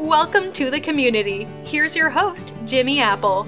Welcome to the community. Here's your host, Jimmy Apple.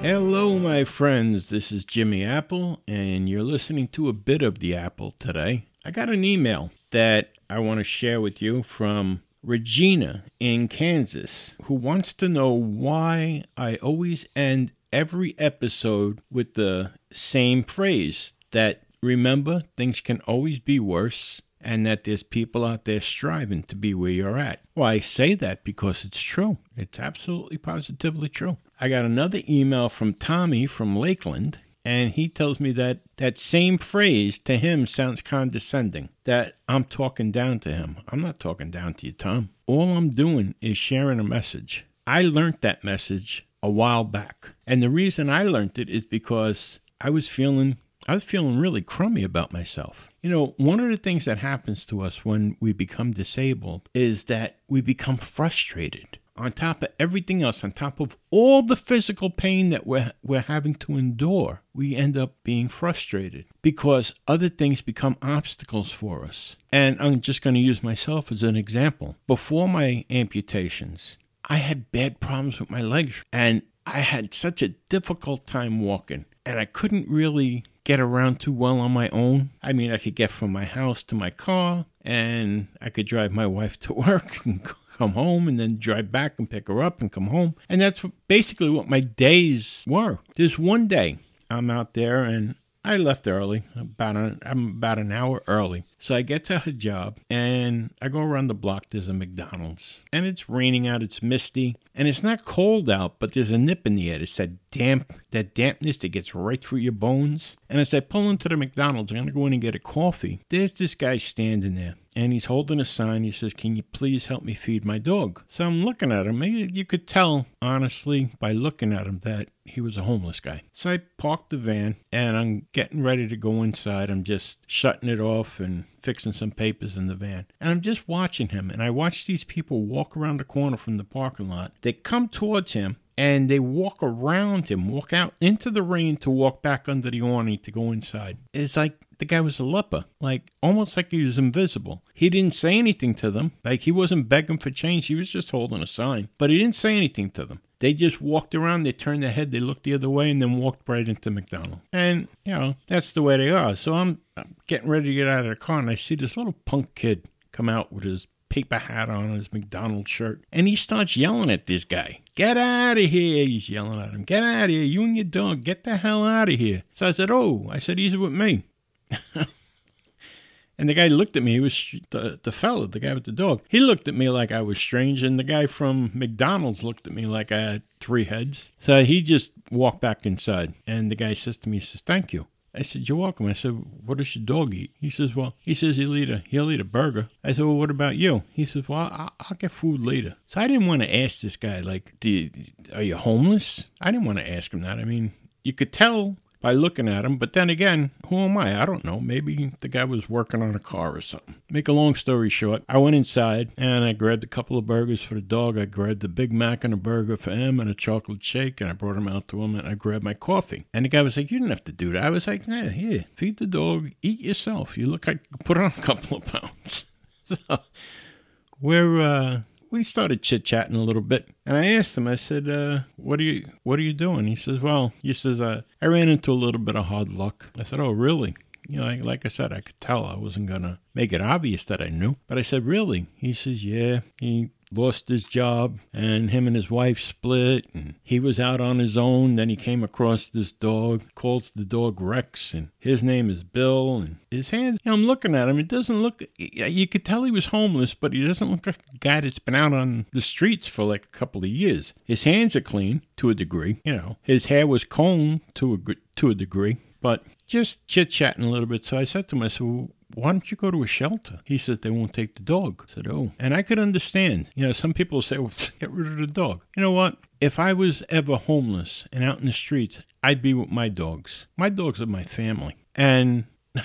Hello, my friends. This is Jimmy Apple, and you're listening to a bit of the Apple today. I got an email that I want to share with you from Regina in Kansas, who wants to know why I always end every episode with the same phrase that remember, things can always be worse and that there's people out there striving to be where you're at. Well, I say that because it's true. It's absolutely positively true. I got another email from Tommy from Lakeland, and he tells me that that same phrase to him sounds condescending, that I'm talking down to him. I'm not talking down to you, Tom. All I'm doing is sharing a message. I learned that message a while back. And the reason I learned it is because I was feeling I was feeling really crummy about myself. You know, one of the things that happens to us when we become disabled is that we become frustrated. On top of everything else, on top of all the physical pain that we're, we're having to endure, we end up being frustrated because other things become obstacles for us. And I'm just going to use myself as an example. Before my amputations, I had bad problems with my legs and I had such a difficult time walking and I couldn't really get around too well on my own. I mean, I could get from my house to my car, and I could drive my wife to work and come home, and then drive back and pick her up and come home. And that's basically what my days were. There's one day I'm out there and I left early, about an, I'm about an hour early. So I get to her job and I go around the block. There's a McDonald's and it's raining out. It's misty and it's not cold out, but there's a nip in the air. It's that damp, that dampness that gets right through your bones. And as I pull into the McDonald's, I'm gonna go in and get a coffee. There's this guy standing there and he's holding a sign. He says, Can you please help me feed my dog? So I'm looking at him. You could tell, honestly, by looking at him, that he was a homeless guy. So I parked the van and I'm getting ready to go inside. I'm just shutting it off and fixing some papers in the van. And I'm just watching him. And I watch these people walk around the corner from the parking lot. They come towards him and they walk around him, walk out into the rain to walk back under the awning to go inside. It's like the guy was a leper, like almost like he was invisible. He didn't say anything to them, like he wasn't begging for change, he was just holding a sign, but he didn't say anything to them. They just walked around, they turned their head, they looked the other way, and then walked right into McDonald's. And, you know, that's the way they are. So I'm, I'm getting ready to get out of the car, and I see this little punk kid come out with his paper hat on his McDonald's shirt. And he starts yelling at this guy. Get out of here. He's yelling at him. Get out of here. You and your dog. Get the hell out of here. So I said, Oh, I said, he's with me. and the guy looked at me. He was the, the fella, the guy with the dog. He looked at me like I was strange. And the guy from McDonald's looked at me like I had three heads. So he just walked back inside. And the guy says to me, he says, Thank you. I said, You're welcome. I said, What does your dog eat? He says, Well, he says he'll eat a he'll eat a burger. I said, Well, what about you? He says, Well, I'll, I'll get food later. So I didn't want to ask this guy, like, you, are you homeless? I didn't want to ask him that. I mean, you could tell by looking at him. But then again, who am I? I don't know. Maybe the guy was working on a car or something. Make a long story short, I went inside and I grabbed a couple of burgers for the dog. I grabbed the Big Mac and a burger for him and a chocolate shake and I brought him out to him and I grabbed my coffee. And the guy was like, You didn't have to do that. I was like, Yeah, here, feed the dog, eat yourself. You look like put on a couple of pounds. so we're uh we started chit chatting a little bit, and I asked him. I said, uh, "What are you What are you doing?" He says, "Well," he says, uh, "I ran into a little bit of hard luck." I said, "Oh, really?" You know, like, like I said, I could tell I wasn't gonna make it obvious that I knew, but I said, "Really?" He says, "Yeah." He lost his job and him and his wife split and he was out on his own. Then he came across this dog calls the dog rex and his name is bill and his hands you know, i'm looking at him. It doesn't look you could tell he was homeless but he doesn't look like a guy that's been out on the streets for like a couple of years. His hands are clean to a degree you know. His hair was combed to a to a degree but just chit chatting a little bit. So i said to well, why don't you go to a shelter? He said, they won't take the dog. I said, oh. And I could understand. You know, some people say, well, get rid of the dog. You know what? If I was ever homeless and out in the streets, I'd be with my dogs. My dogs are my family. And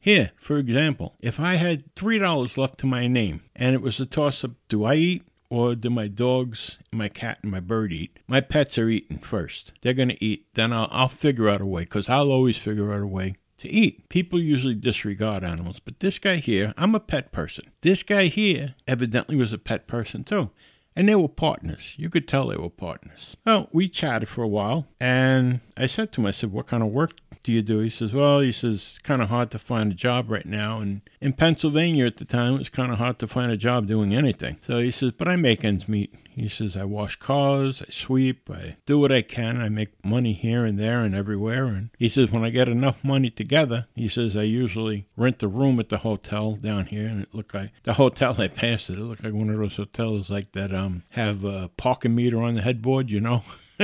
here, for example, if I had $3 left to my name and it was a toss up, do I eat or do my dogs, my cat, and my bird eat? My pets are eating first. They're going to eat. Then I'll, I'll figure out a way because I'll always figure out a way to eat. People usually disregard animals, but this guy here, I'm a pet person. This guy here evidently was a pet person too. And they were partners. You could tell they were partners. Well, we chatted for a while, and I said to him, I said, What kind of work do you do? He says, Well, he says, it's kind of hard to find a job right now. And in Pennsylvania at the time, it was kind of hard to find a job doing anything. So he says, But I make ends meet. He says, I wash cars, I sweep, I do what I can. I make money here and there and everywhere. And he says, When I get enough money together, he says, I usually rent a room at the hotel down here. And it looked like the hotel I passed it, it looked like one of those hotels like that Um, have a parking meter on the headboard, you know.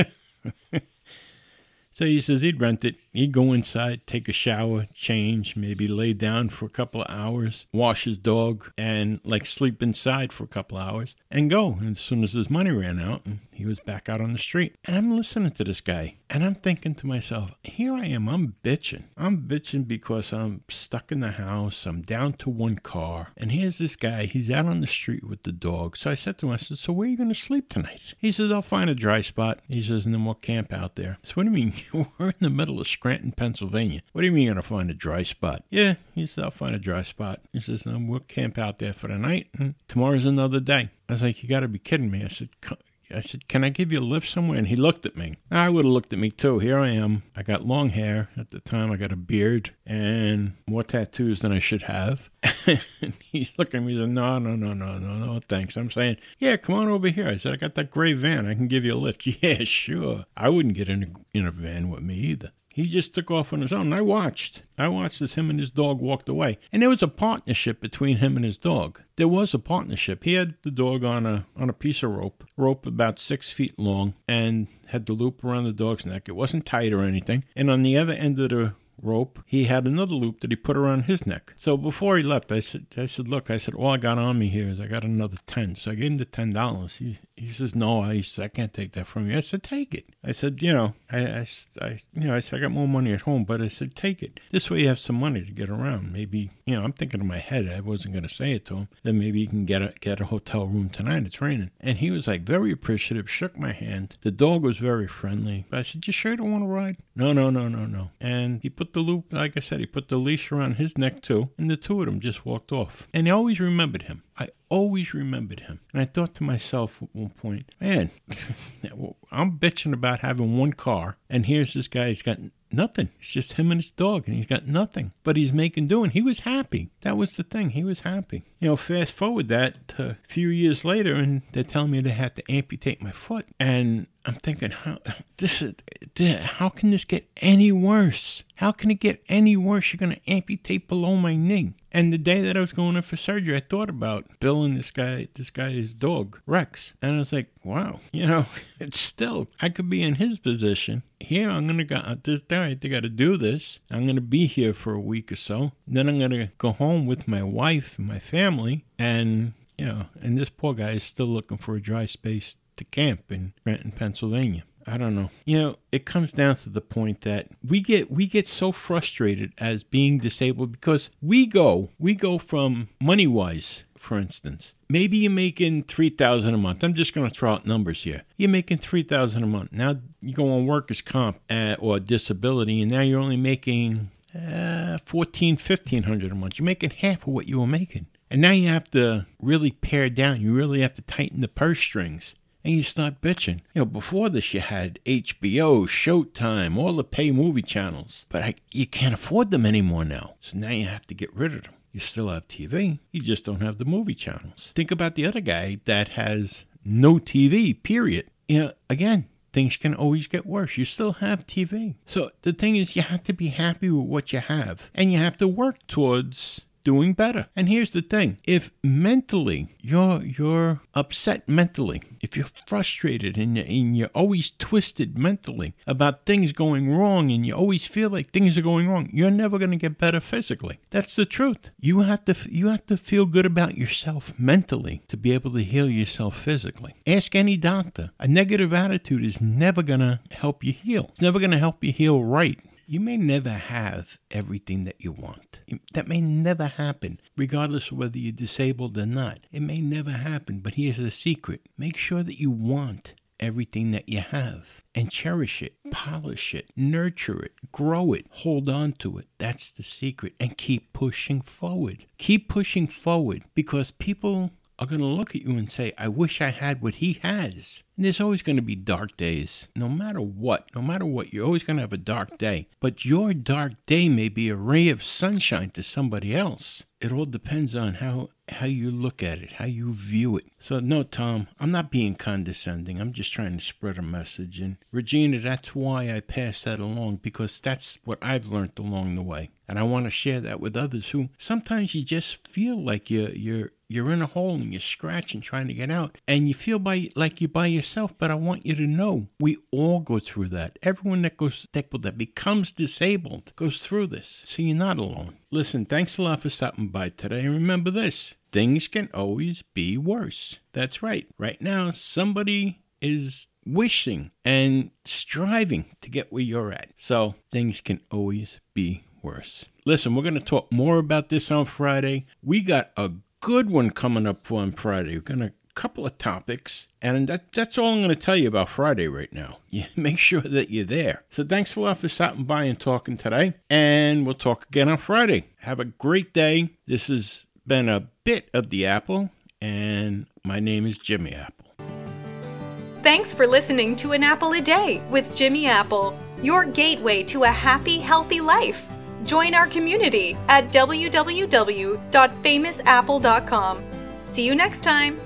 So he says he'd rent it. He'd go inside, take a shower, change, maybe lay down for a couple of hours, wash his dog, and like sleep inside for a couple of hours and go. And as soon as his money ran out, he was back out on the street. And I'm listening to this guy and I'm thinking to myself, here I am, I'm bitching. I'm bitching because I'm stuck in the house, I'm down to one car. And here's this guy, he's out on the street with the dog. So I said to him, I said, So where are you to sleep tonight? He says, I'll find a dry spot. He says, And then we'll camp out there. So what do you mean? We're in the middle of Scranton, Pennsylvania. What do you mean you're to find a dry spot? Yeah, he says, I'll find a dry spot. He says, then we'll camp out there for the night, and tomorrow's another day. I was like, you got to be kidding me. I said, I said, Can I give you a lift somewhere? And he looked at me. I would have looked at me too. Here I am. I got long hair. At the time, I got a beard and more tattoos than I should have. and he's looking at me and No, no, no, no, no, no, thanks. I'm saying, Yeah, come on over here. I said, I got that gray van. I can give you a lift. Yeah, sure. I wouldn't get in a, in a van with me either. He just took off on his own. I watched. I watched as him and his dog walked away. And there was a partnership between him and his dog. There was a partnership. He had the dog on a on a piece of rope, rope about six feet long, and had the loop around the dog's neck. It wasn't tight or anything. And on the other end of the rope, he had another loop that he put around his neck. So before he left, I said, I said, look, I said, all I got on me here is I got another ten. So I gave him the ten dollars. He he says, no, I I can't take that from you. I said, take it. I said, you know, I, I, I you know, I said I got more money at home, but I said, take it. This way you have some money to get around. Maybe, you know, I'm thinking in my head, I wasn't going to say it to him. Then maybe you can get a get a hotel room tonight. It's raining. And he was like very appreciative, shook my hand. The dog was very friendly. I said, you sure you don't want to ride? No, no, no, no, no. And he put the loop, like I said, he put the leash around his neck too, and the two of them just walked off. And I always remembered him. I always remembered him. And I thought to myself at one point, man, I'm bitching about having one car, and here's this guy, he's got nothing. It's just him and his dog, and he's got nothing. But he's making do, and he was happy. That was the thing. He was happy. You know, fast forward that a few years later, and they're telling me they have to amputate my foot. And I'm thinking, how this is, how can this get any worse? How can it get any worse? You're going to amputate below my knee. And the day that I was going in for surgery, I thought about Bill and this guy, this guy's dog, Rex. And I was like, wow, you know, it's still, I could be in his position. Here, I'm going to go, this day, I got to do this. I'm going to be here for a week or so. Then I'm going to go home with my wife and my family. And, you know, and this poor guy is still looking for a dry space to camp in Scranton, Pennsylvania. I don't know. You know, it comes down to the point that we get we get so frustrated as being disabled because we go we go from money wise, for instance. Maybe you're making three thousand a month. I'm just going to throw out numbers here. You're making three thousand a month. Now you go on workers' comp uh, or disability, and now you're only making uh, 14, 1500 a month. You're making half of what you were making. And now you have to really pare down. You really have to tighten the purse strings and you start bitching. You know, before this, you had HBO, Showtime, all the pay movie channels, but I, you can't afford them anymore now. So now you have to get rid of them. You still have TV, you just don't have the movie channels. Think about the other guy that has no TV, period. You know, again, things can always get worse. You still have TV. So the thing is, you have to be happy with what you have, and you have to work towards doing better. And here's the thing. If mentally you're you're upset mentally, if you're frustrated and you're, and you're always twisted mentally about things going wrong and you always feel like things are going wrong, you're never going to get better physically. That's the truth. You have to you have to feel good about yourself mentally to be able to heal yourself physically. Ask any doctor. A negative attitude is never going to help you heal. It's never going to help you heal right. You may never have everything that you want. That may never happen, regardless of whether you're disabled or not. It may never happen, but here's the secret make sure that you want everything that you have and cherish it, polish it, nurture it, grow it, hold on to it. That's the secret. And keep pushing forward. Keep pushing forward because people are going to look at you and say, I wish I had what he has. And there's always going to be dark days. No matter what, no matter what, you're always going to have a dark day. But your dark day may be a ray of sunshine to somebody else. It all depends on how, how you look at it, how you view it. So, no, Tom, I'm not being condescending. I'm just trying to spread a message. And Regina, that's why I pass that along, because that's what I've learned along the way. And I want to share that with others who sometimes you just feel like you're, you're, you're in a hole and you're scratching trying to get out. And you feel by like you're by yourself but i want you to know we all go through that. Everyone that goes that, becomes disabled goes through this. So you're not alone. Listen thanks a lot for stopping by today. And remember this things can always be worse. That's right. Right now somebody is wishing and striving to get where you're at. So things can always be worse listen we're going to talk more about this on friday we got a good one coming up for on Friday. We're going to couple of topics, and that, that's all I'm going to tell you about Friday right now. Yeah, make sure that you're there. So thanks a lot for stopping by and talking today, and we'll talk again on Friday. Have a great day. This has been a bit of the Apple, and my name is Jimmy Apple. Thanks for listening to An Apple a Day with Jimmy Apple, your gateway to a happy, healthy life. Join our community at www.famousapple.com. See you next time.